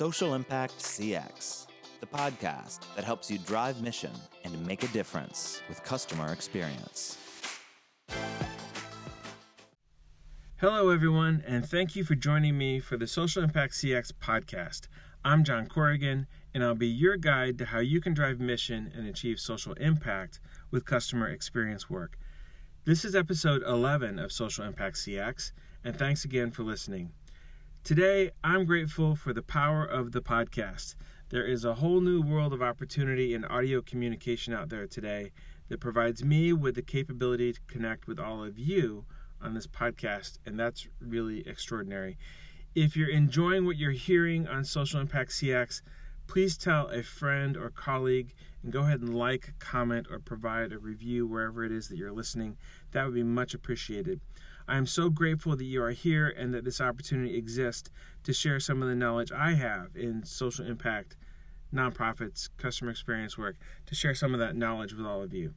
Social Impact CX, the podcast that helps you drive mission and make a difference with customer experience. Hello, everyone, and thank you for joining me for the Social Impact CX podcast. I'm John Corrigan, and I'll be your guide to how you can drive mission and achieve social impact with customer experience work. This is episode 11 of Social Impact CX, and thanks again for listening. Today, I'm grateful for the power of the podcast. There is a whole new world of opportunity in audio communication out there today that provides me with the capability to connect with all of you on this podcast, and that's really extraordinary. If you're enjoying what you're hearing on Social Impact CX, please tell a friend or colleague and go ahead and like, comment, or provide a review wherever it is that you're listening. That would be much appreciated. I am so grateful that you are here and that this opportunity exists to share some of the knowledge I have in social impact, nonprofits, customer experience work, to share some of that knowledge with all of you.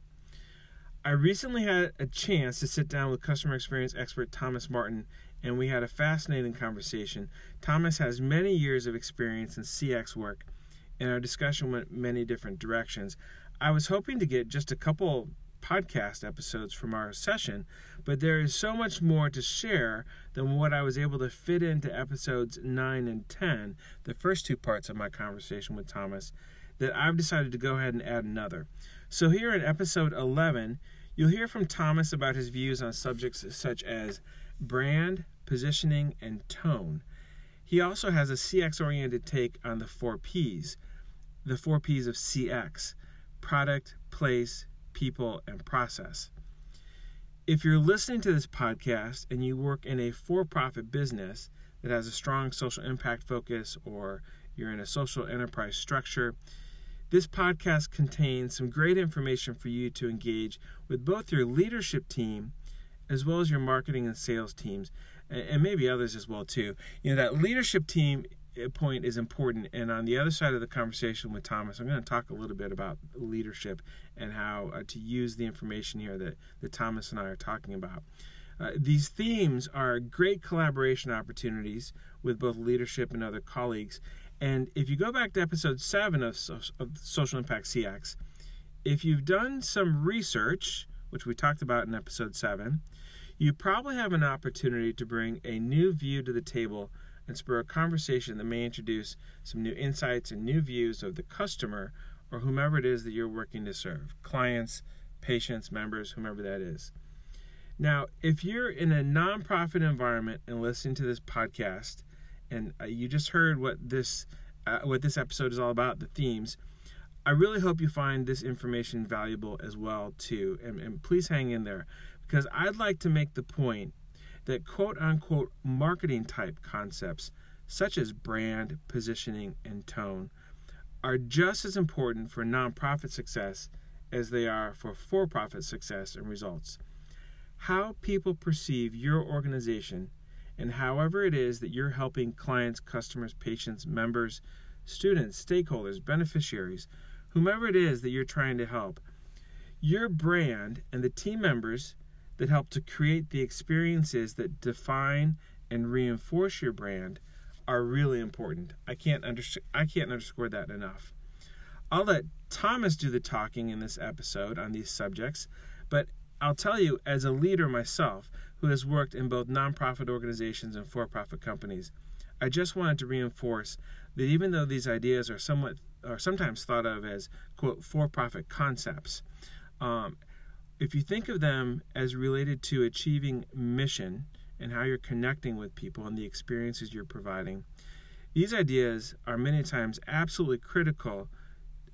I recently had a chance to sit down with customer experience expert Thomas Martin, and we had a fascinating conversation. Thomas has many years of experience in CX work, and our discussion went many different directions. I was hoping to get just a couple podcast episodes from our session, but there is so much more to share than what I was able to fit into episodes 9 and 10, the first two parts of my conversation with Thomas, that I've decided to go ahead and add another. So, here in episode 11, you'll hear from Thomas about his views on subjects such as brand, positioning, and tone. He also has a CX oriented take on the four P's, the four P's of CX product, place, people, and process. If you're listening to this podcast and you work in a for profit business that has a strong social impact focus or you're in a social enterprise structure, this podcast contains some great information for you to engage with both your leadership team as well as your marketing and sales teams and maybe others as well too. You know that leadership team point is important and on the other side of the conversation with Thomas, I'm going to talk a little bit about leadership and how uh, to use the information here that, that Thomas and I are talking about. Uh, these themes are great collaboration opportunities with both leadership and other colleagues, and if you go back to episode 7 of, of Social Impact CX, if you've done some research, which we talked about in episode 7, you probably have an opportunity to bring a new view to the table and spur a conversation that may introduce some new insights and new views of the customer or whomever it is that you're working to serve clients, patients, members, whomever that is. Now, if you're in a nonprofit environment and listening to this podcast, and uh, you just heard what this uh, what this episode is all about, the themes. I really hope you find this information valuable as well too, and, and please hang in there because I'd like to make the point that quote unquote marketing type concepts such as brand, positioning, and tone are just as important for nonprofit success as they are for for profit success and results. How people perceive your organization and however it is that you're helping clients, customers, patients, members, students, stakeholders, beneficiaries, whomever it is that you're trying to help, your brand and the team members that help to create the experiences that define and reinforce your brand are really important. I can't under, I can't underscore that enough. I'll let Thomas do the talking in this episode on these subjects, but I'll tell you as a leader myself who has worked in both nonprofit organizations and for-profit companies, I just wanted to reinforce that even though these ideas are somewhat are sometimes thought of as quote for-profit concepts, um, if you think of them as related to achieving mission and how you're connecting with people and the experiences you're providing, these ideas are many times absolutely critical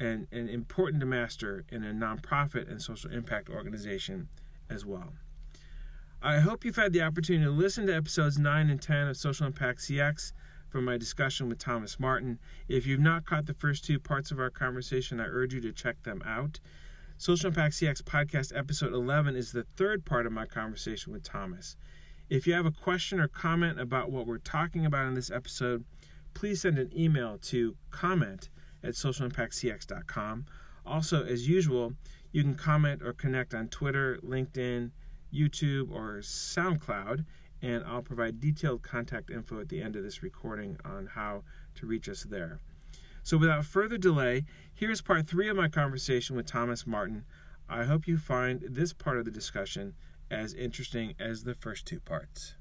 and, and important to master in a nonprofit and social impact organization as well. I hope you've had the opportunity to listen to episodes 9 and 10 of Social Impact CX from my discussion with Thomas Martin. If you've not caught the first two parts of our conversation, I urge you to check them out. Social Impact CX podcast episode 11 is the third part of my conversation with Thomas. If you have a question or comment about what we're talking about in this episode, please send an email to comment at socialimpactcx.com. Also, as usual, you can comment or connect on Twitter, LinkedIn, YouTube, or SoundCloud. and I'll provide detailed contact info at the end of this recording on how to reach us there. So, without further delay, here's part three of my conversation with Thomas Martin. I hope you find this part of the discussion as interesting as the first two parts.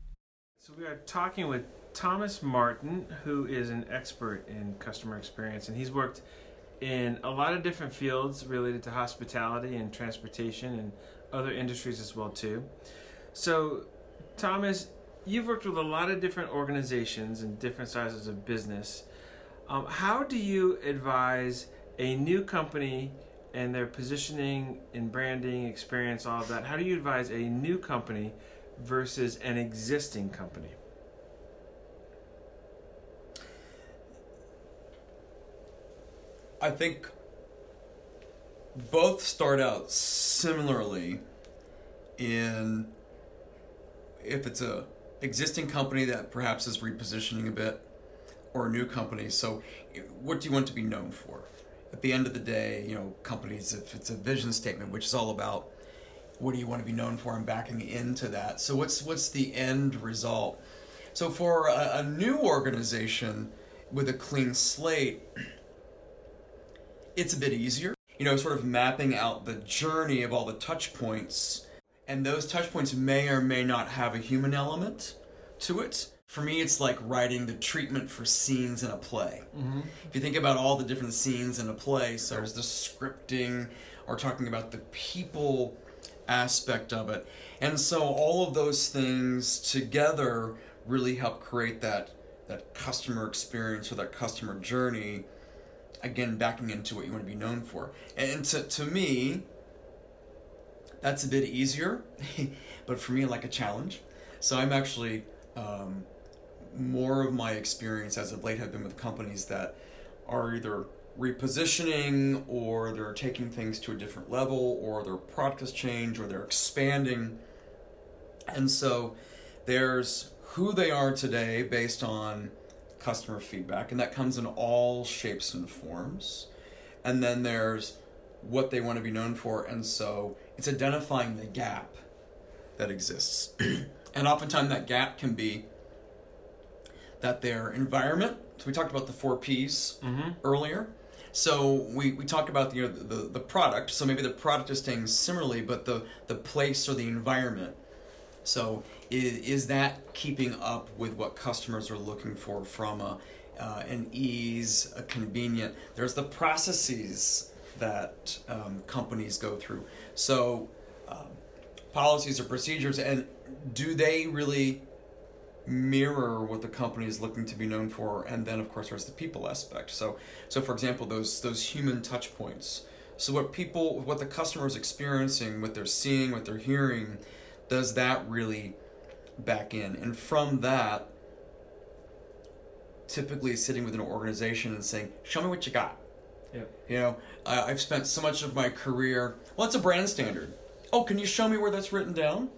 So, we are talking with Thomas Martin, who is an expert in customer experience, and he's worked in a lot of different fields related to hospitality and transportation and other industries as well too. So, Thomas, you've worked with a lot of different organizations and different sizes of business. Um, how do you advise a new company and their positioning and branding experience, all of that? How do you advise a new company versus an existing company? I think both start out similarly in if it's a existing company that perhaps is repositioning a bit or a new company. So what do you want to be known for? At the end of the day, you know, companies if it's a vision statement which is all about what do you want to be known for and backing into that. So what's what's the end result? So for a, a new organization with a clean slate, it's a bit easier. You know, sort of mapping out the journey of all the touch points. And those touch points may or may not have a human element to it. For me, it's like writing the treatment for scenes in a play. Mm-hmm. If you think about all the different scenes in a play, so there's the scripting, or talking about the people aspect of it. And so all of those things together really help create that that customer experience or that customer journey again backing into what you want to be known for and to, to me that's a bit easier but for me like a challenge so i'm actually um, more of my experience as of late have been with companies that are either repositioning or they're taking things to a different level or their product has changed or they're expanding and so there's who they are today based on customer feedback, and that comes in all shapes and forms. And then there's what they want to be known for, and so it's identifying the gap that exists. and oftentimes that gap can be that their environment. So we talked about the four P's mm-hmm. earlier. So we, we talked about the, you know, the the product. So maybe the product is staying similarly, but the the place or the environment so is, is that keeping up with what customers are looking for from a, uh, an ease, a convenient? There's the processes that um, companies go through. So um, policies or procedures, and do they really mirror what the company is looking to be known for? And then, of course, there's the people aspect. So, so for example, those those human touch points. So what people, what the customer is experiencing, what they're seeing, what they're hearing does that really back in? And from that, typically sitting with an organization and saying, "Show me what you got." Yeah. You know, I, I've spent so much of my career. Well, it's a brand standard. Oh, can you show me where that's written down?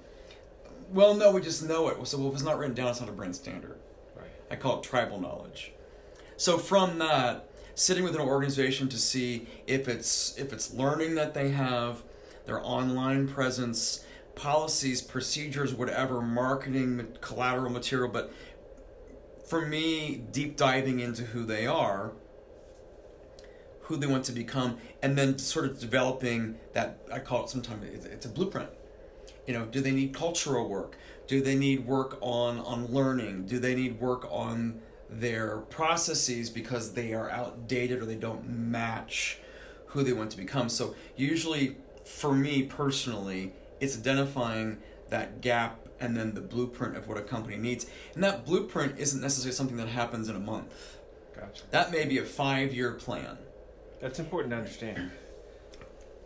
Well, no, we just know it. So, well, if it's not written down, it's not a brand standard. Right. I call it tribal knowledge. So from that, sitting with an organization to see if it's if it's learning that they have, their online presence, policies, procedures, whatever, marketing, collateral material, but for me, deep diving into who they are, who they want to become, and then sort of developing that, I call it sometimes, it's a blueprint. You know, do they need cultural work? Do they need work on, on learning? Do they need work on their processes because they are outdated or they don't match who they want to become? So, usually, for me personally, it's identifying that gap and then the blueprint of what a company needs. And that blueprint isn't necessarily something that happens in a month. Gotcha. That may be a five year plan. That's important to understand.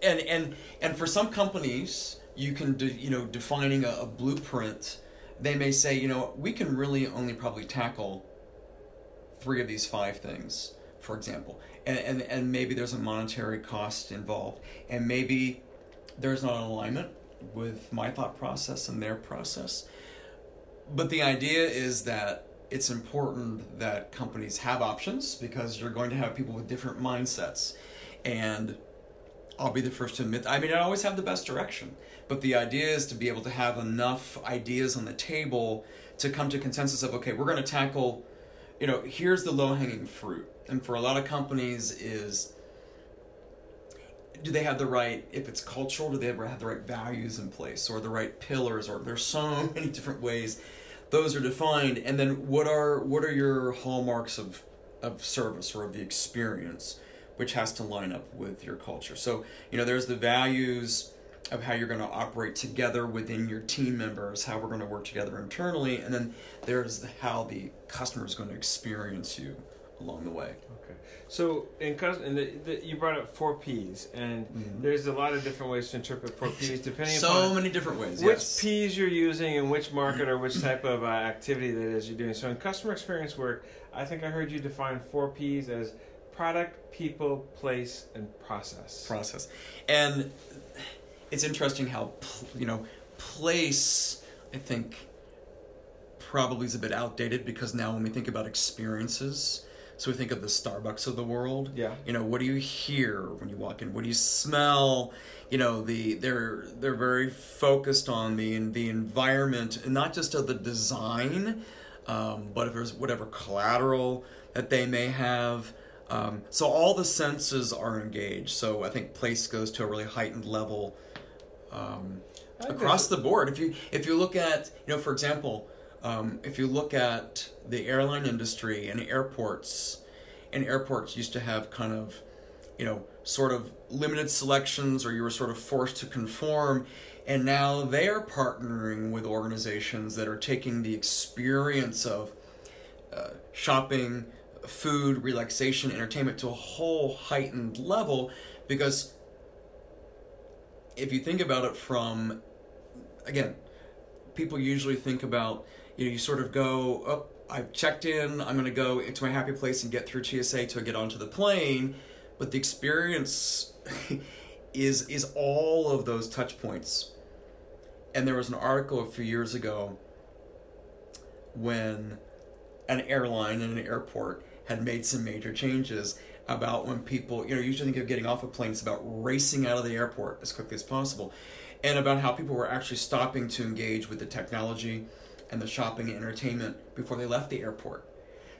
And and and for some companies, you can do, you know defining a, a blueprint. They may say, you know, we can really only probably tackle three of these five things, for example, and and, and maybe there's a monetary cost involved, and maybe there's not an alignment with my thought process and their process. But the idea is that it's important that companies have options because you're going to have people with different mindsets. And I'll be the first to admit. I mean, I always have the best direction, but the idea is to be able to have enough ideas on the table to come to consensus of okay, we're going to tackle. You know, here's the low hanging fruit, and for a lot of companies is. Do they have the right? If it's cultural, do they ever have the right values in place, or the right pillars, or there's so many different ways those are defined, and then what are what are your hallmarks of of service or of the experience? Which has to line up with your culture. So, you know, there's the values of how you're going to operate together within your team members, how we're going to work together internally, and then there's the, how the customer is going to experience you along the way. Okay. So in in the, the, you brought up four P's, and mm-hmm. there's a lot of different ways to interpret four P's depending so many different ways. Which yes. P's you're using and which market or which type of uh, activity that is you're doing. So in customer experience work, I think I heard you define four P's as product, people, place, and process. Process. And it's interesting how, you know, place, I think, probably is a bit outdated because now when we think about experiences, so we think of the Starbucks of the world. Yeah. You know, what do you hear when you walk in? What do you smell? You know, the they're they're very focused on the the environment and not just of the design, um, but if there's whatever collateral that they may have. Um, so all the senses are engaged. So I think place goes to a really heightened level um, across the board. If you if you look at you know for example, um, if you look at the airline industry and airports, and airports used to have kind of you know sort of limited selections or you were sort of forced to conform and now they are partnering with organizations that are taking the experience of uh, shopping food, relaxation, entertainment to a whole heightened level because if you think about it from again, people usually think about you know you sort of go oh I've checked in I'm going to go into my happy place and get through TSA to get onto the plane but the experience is is all of those touch points. And there was an article a few years ago when an airline and an airport had made some major changes about when people, you know, usually think of getting off a plane, it's about racing out of the airport as quickly as possible, and about how people were actually stopping to engage with the technology and the shopping and entertainment before they left the airport.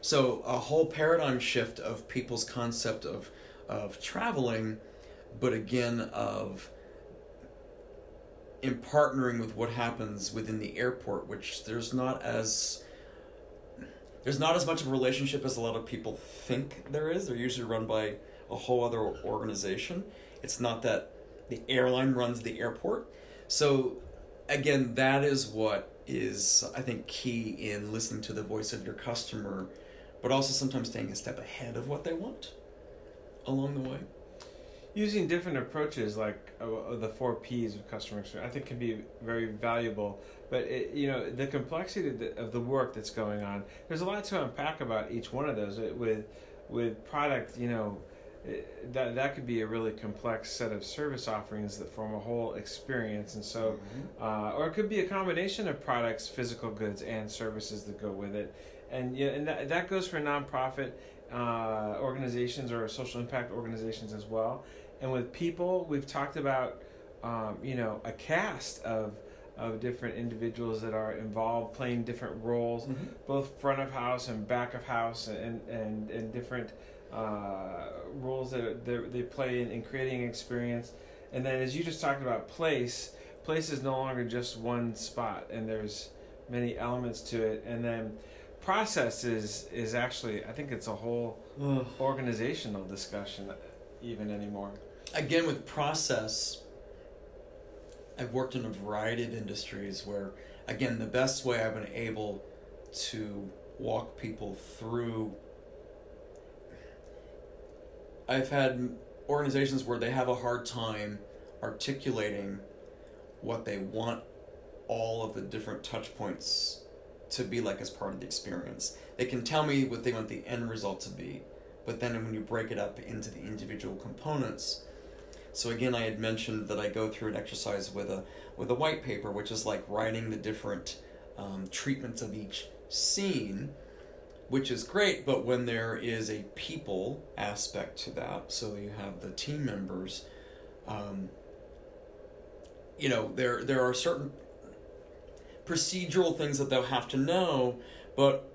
So a whole paradigm shift of people's concept of of traveling, but again of in partnering with what happens within the airport, which there's not as there's not as much of a relationship as a lot of people think there is. They're usually run by a whole other organization. It's not that the airline runs the airport. So, again, that is what is, I think, key in listening to the voice of your customer, but also sometimes staying a step ahead of what they want along the way. Using different approaches like uh, the four P's of customer experience, I think can be very valuable but it, you know the complexity of the, of the, work that's going on there's a lot to unpack about each one of those with with product you know that that could be a really complex set of service offerings that form a whole experience. And so mm-hmm. uh, or it could be a combination of products physical goods and services that go with it. And yeah and that, that goes for nonprofit uh, organizations or social impact organizations as well. And with people we've talked about um, you know a cast of of different individuals that are involved playing different roles, mm-hmm. both front of house and back of house, and and, and different uh, roles that they play in, in creating experience. And then, as you just talked about, place place is no longer just one spot, and there's many elements to it. And then process is is actually I think it's a whole Ugh. organizational discussion even anymore. Again, with process I've worked in a variety of industries where, again, the best way I've been able to walk people through. I've had organizations where they have a hard time articulating what they want all of the different touch points to be like as part of the experience. They can tell me what they want the end result to be, but then when you break it up into the individual components, so again, I had mentioned that I go through an exercise with a with a white paper, which is like writing the different um, treatments of each scene, which is great. But when there is a people aspect to that, so you have the team members, Um, you know, there there are certain procedural things that they'll have to know, but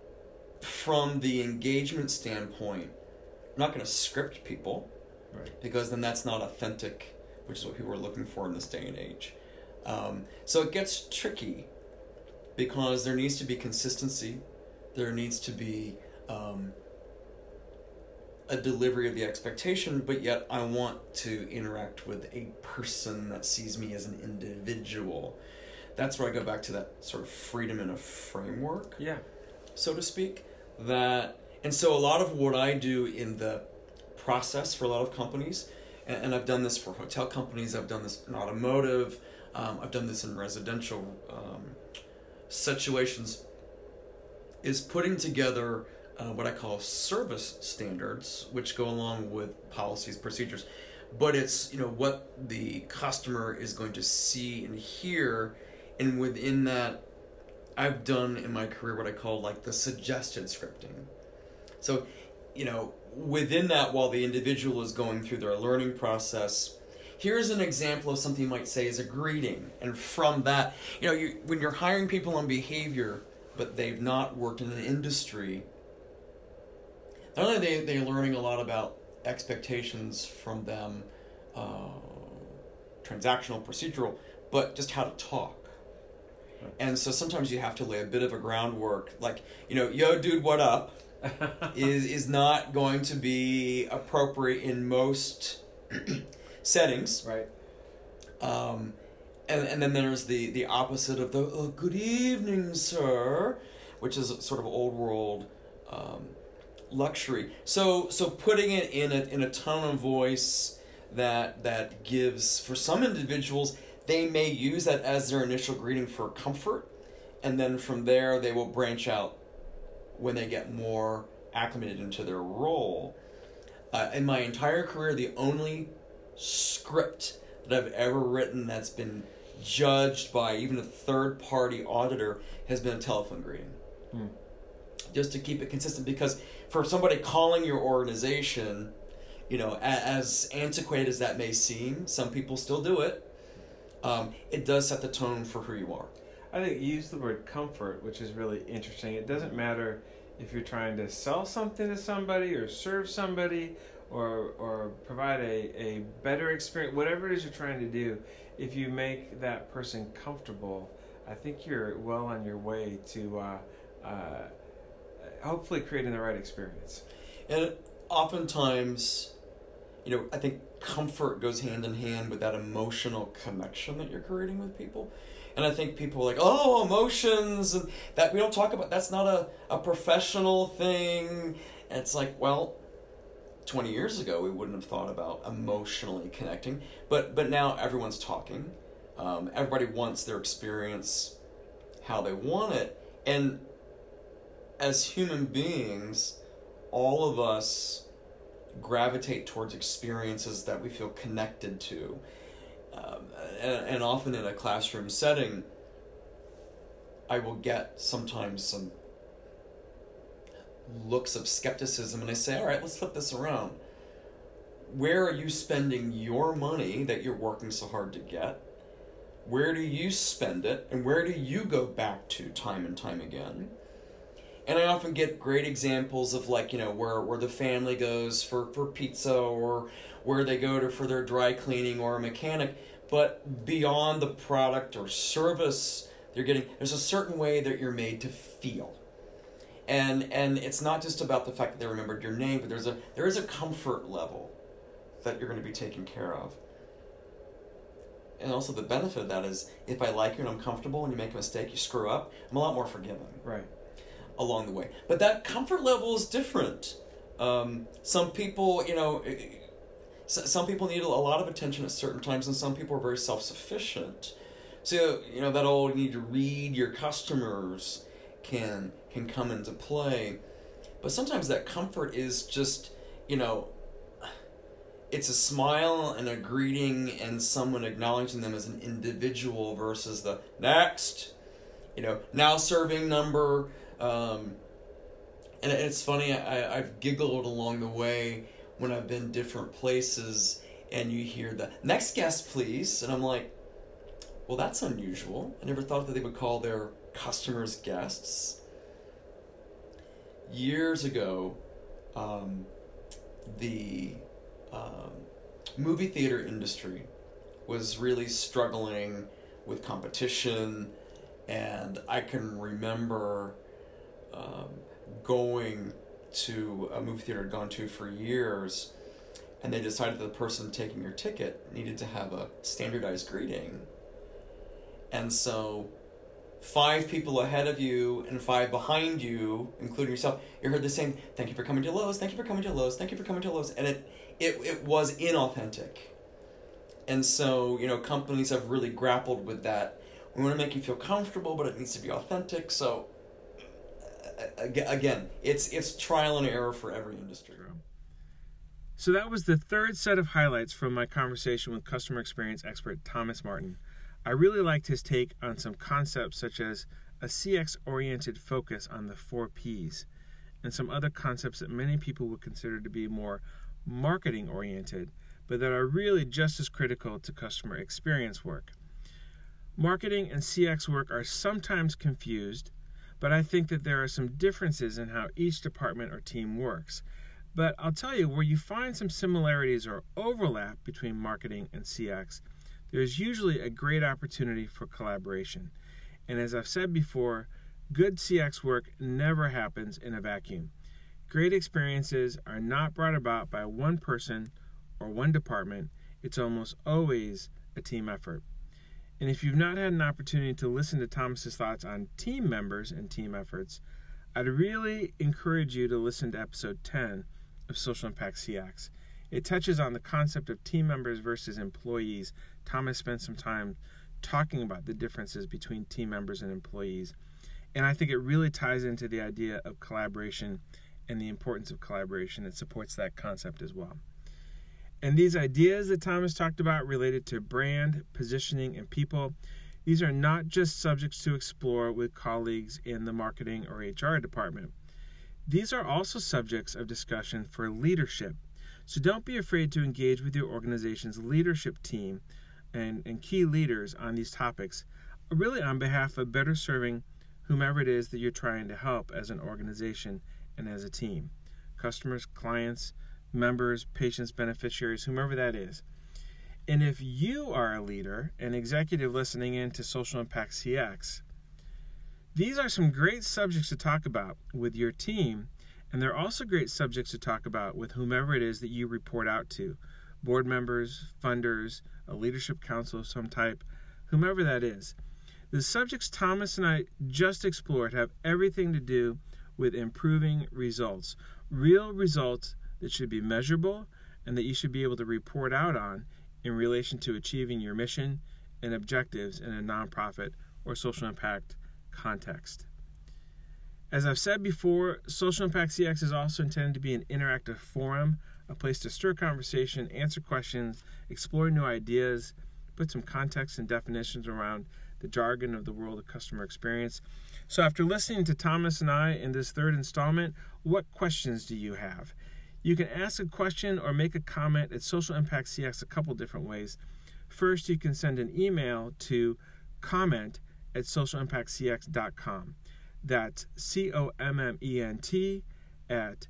from the engagement standpoint, I'm not going to script people Right. because then that's not authentic, which is what people are looking for in this day and age. Um, so it gets tricky because there needs to be consistency, there needs to be um, a delivery of the expectation, but yet I want to interact with a person that sees me as an individual. That's where I go back to that sort of freedom in a framework Yeah. so to speak. That and so a lot of what I do in the process for a lot of companies, and, and I've done this for hotel companies, I've done this in automotive, um, I've done this in residential um, situations, is putting together uh, what I call service standards, which go along with policies, procedures. But it's you know what the customer is going to see and hear, and within that I've done in my career what I call like the suggested scripting. So, you know, within that, while the individual is going through their learning process, here's an example of something you might say is a greeting. And from that, you know, you, when you're hiring people on behavior, but they've not worked in an industry, not only are they, they're learning a lot about expectations from them, uh, transactional, procedural, but just how to talk. And so sometimes you have to lay a bit of a groundwork, like you know, yo, dude, what up, is is not going to be appropriate in most settings. Right. Um, and and then there's the the opposite of the oh, good evening, sir, which is sort of old world um, luxury. So so putting it in a in a tone of voice that that gives for some individuals they may use that as their initial greeting for comfort, and then from there they will branch out when they get more acclimated into their role. Uh, in my entire career, the only script that I've ever written that's been judged by even a third party auditor has been a telephone greeting. Hmm. Just to keep it consistent, because for somebody calling your organization, you know, as antiquated as that may seem, some people still do it. Um, it does set the tone for who you are. I think you use the word comfort, which is really interesting. It doesn't matter if you're trying to sell something to somebody or serve somebody or or provide a, a better experience, whatever it is you're trying to do, if you make that person comfortable, I think you're well on your way to uh, uh, hopefully creating the right experience. And oftentimes, you know, I think comfort goes hand in hand with that emotional connection that you're creating with people. And I think people are like, oh, emotions, and that we don't talk about. That's not a, a professional thing. And it's like, well, 20 years ago, we wouldn't have thought about emotionally connecting. But, but now everyone's talking. Um, everybody wants their experience how they want it. And as human beings, all of us gravitate towards experiences that we feel connected to. Um, and, and often in a classroom setting, I will get sometimes some looks of skepticism, and I say, all right, let's flip this around. Where are you spending your money that you're working so hard to get? Where do you spend it? And where do you go back to time and time again? And I often get great examples of like, you know, where, where the family goes for, for pizza or where they go to for their dry cleaning or a mechanic. But beyond the product or service they're getting, there's a certain way that you're made to feel. And and it's not just about the fact that they remembered your name, but there's a there is a comfort level that you're going to be taken care of. And also the benefit of that is if I like you and I'm comfortable and you make a mistake, you screw up, I'm a lot more forgiving Right. Along the way. But that comfort level is different. Um, some people, you know, eh, some people need a lot of attention at certain times, and some people are very self sufficient. So you know that old need to read your customers can can come into play. But sometimes that comfort is just, you know, it's a smile and a greeting and someone acknowledging them as an individual versus the next, you know, now serving number. Um, and it's funny, I, I've giggled along the way when I've been different places and you hear the next guest, please, and I'm like, well, that's unusual. I never thought that they would call their customers guests. Years ago, um, the um, movie theater industry was really struggling with competition, and I can remember um, going to a movie theater gone to for years, and they decided that the person taking your ticket needed to have a standardized greeting. And so, five people ahead of you and five behind you, including yourself, you heard the same, thank you for coming to Loews, thank you for coming to Loews, thank you for coming to Loews. And it, it, it was inauthentic. And so, you know, companies have really grappled with that. We want to make you feel comfortable, but it needs to be authentic. So, again, it's it's trial and error for every industry. So that was the third set of highlights from my conversation with customer experience expert Thomas Martin. I really liked his take on some concepts such as a CX oriented focus on the four P's and some other concepts that many people would consider to be more marketing oriented, but that are really just as critical to customer experience work. Marketing and CX work are sometimes confused but I think that there are some differences in how each department or team works. But I'll tell you, where you find some similarities or overlap between marketing and CX, there's usually a great opportunity for collaboration. And as I've said before, good CX work never happens in a vacuum. Great experiences are not brought about by one person or one department, it's almost always a team effort. And if you've not had an opportunity to listen to Thomas's thoughts on team members and team efforts, I'd really encourage you to listen to episode 10 of Social Impact CX. It touches on the concept of team members versus employees. Thomas spent some time talking about the differences between team members and employees. And I think it really ties into the idea of collaboration and the importance of collaboration. It supports that concept as well. And these ideas that Thomas talked about related to brand, positioning, and people, these are not just subjects to explore with colleagues in the marketing or HR department. These are also subjects of discussion for leadership. So don't be afraid to engage with your organization's leadership team and, and key leaders on these topics, uh, really on behalf of better serving whomever it is that you're trying to help as an organization and as a team customers, clients, members, patients, beneficiaries, whomever that is. And if you are a leader, an executive listening in to Social Impact CX, these are some great subjects to talk about with your team, and they're also great subjects to talk about with whomever it is that you report out to board members, funders, a leadership council of some type, whomever that is. The subjects Thomas and I just explored have everything to do with improving results, real results that should be measurable and that you should be able to report out on in relation to achieving your mission and objectives in a nonprofit or social impact context. As I've said before, Social Impact CX is also intended to be an interactive forum, a place to stir conversation, answer questions, explore new ideas, put some context and definitions around the jargon of the world of customer experience. So, after listening to Thomas and I in this third installment, what questions do you have? You can ask a question or make a comment at Social Impact CX a couple different ways. First, you can send an email to comment at socialimpactcx.com. That's C O M M E N T at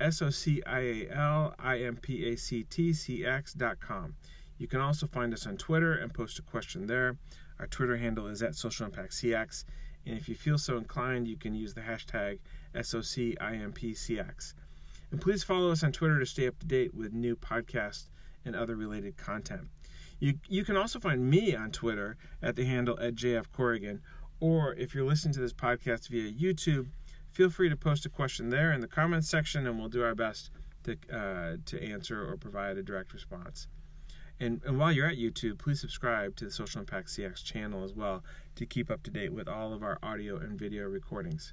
S O C I A L I M P A C T C X.com. You can also find us on Twitter and post a question there. Our Twitter handle is at Social Impact CX. And if you feel so inclined, you can use the hashtag SOCIMPCX. And please follow us on Twitter to stay up to date with new podcasts and other related content. You, you can also find me on Twitter at the handle at JF Corrigan, or if you're listening to this podcast via YouTube, feel free to post a question there in the comments section, and we'll do our best to, uh, to answer or provide a direct response. And, and while you're at YouTube, please subscribe to the Social Impact CX channel as well to keep up to date with all of our audio and video recordings.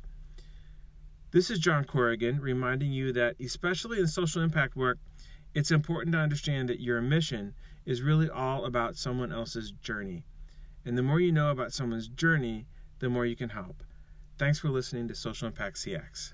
This is John Corrigan reminding you that, especially in social impact work, it's important to understand that your mission is really all about someone else's journey. And the more you know about someone's journey, the more you can help. Thanks for listening to Social Impact CX.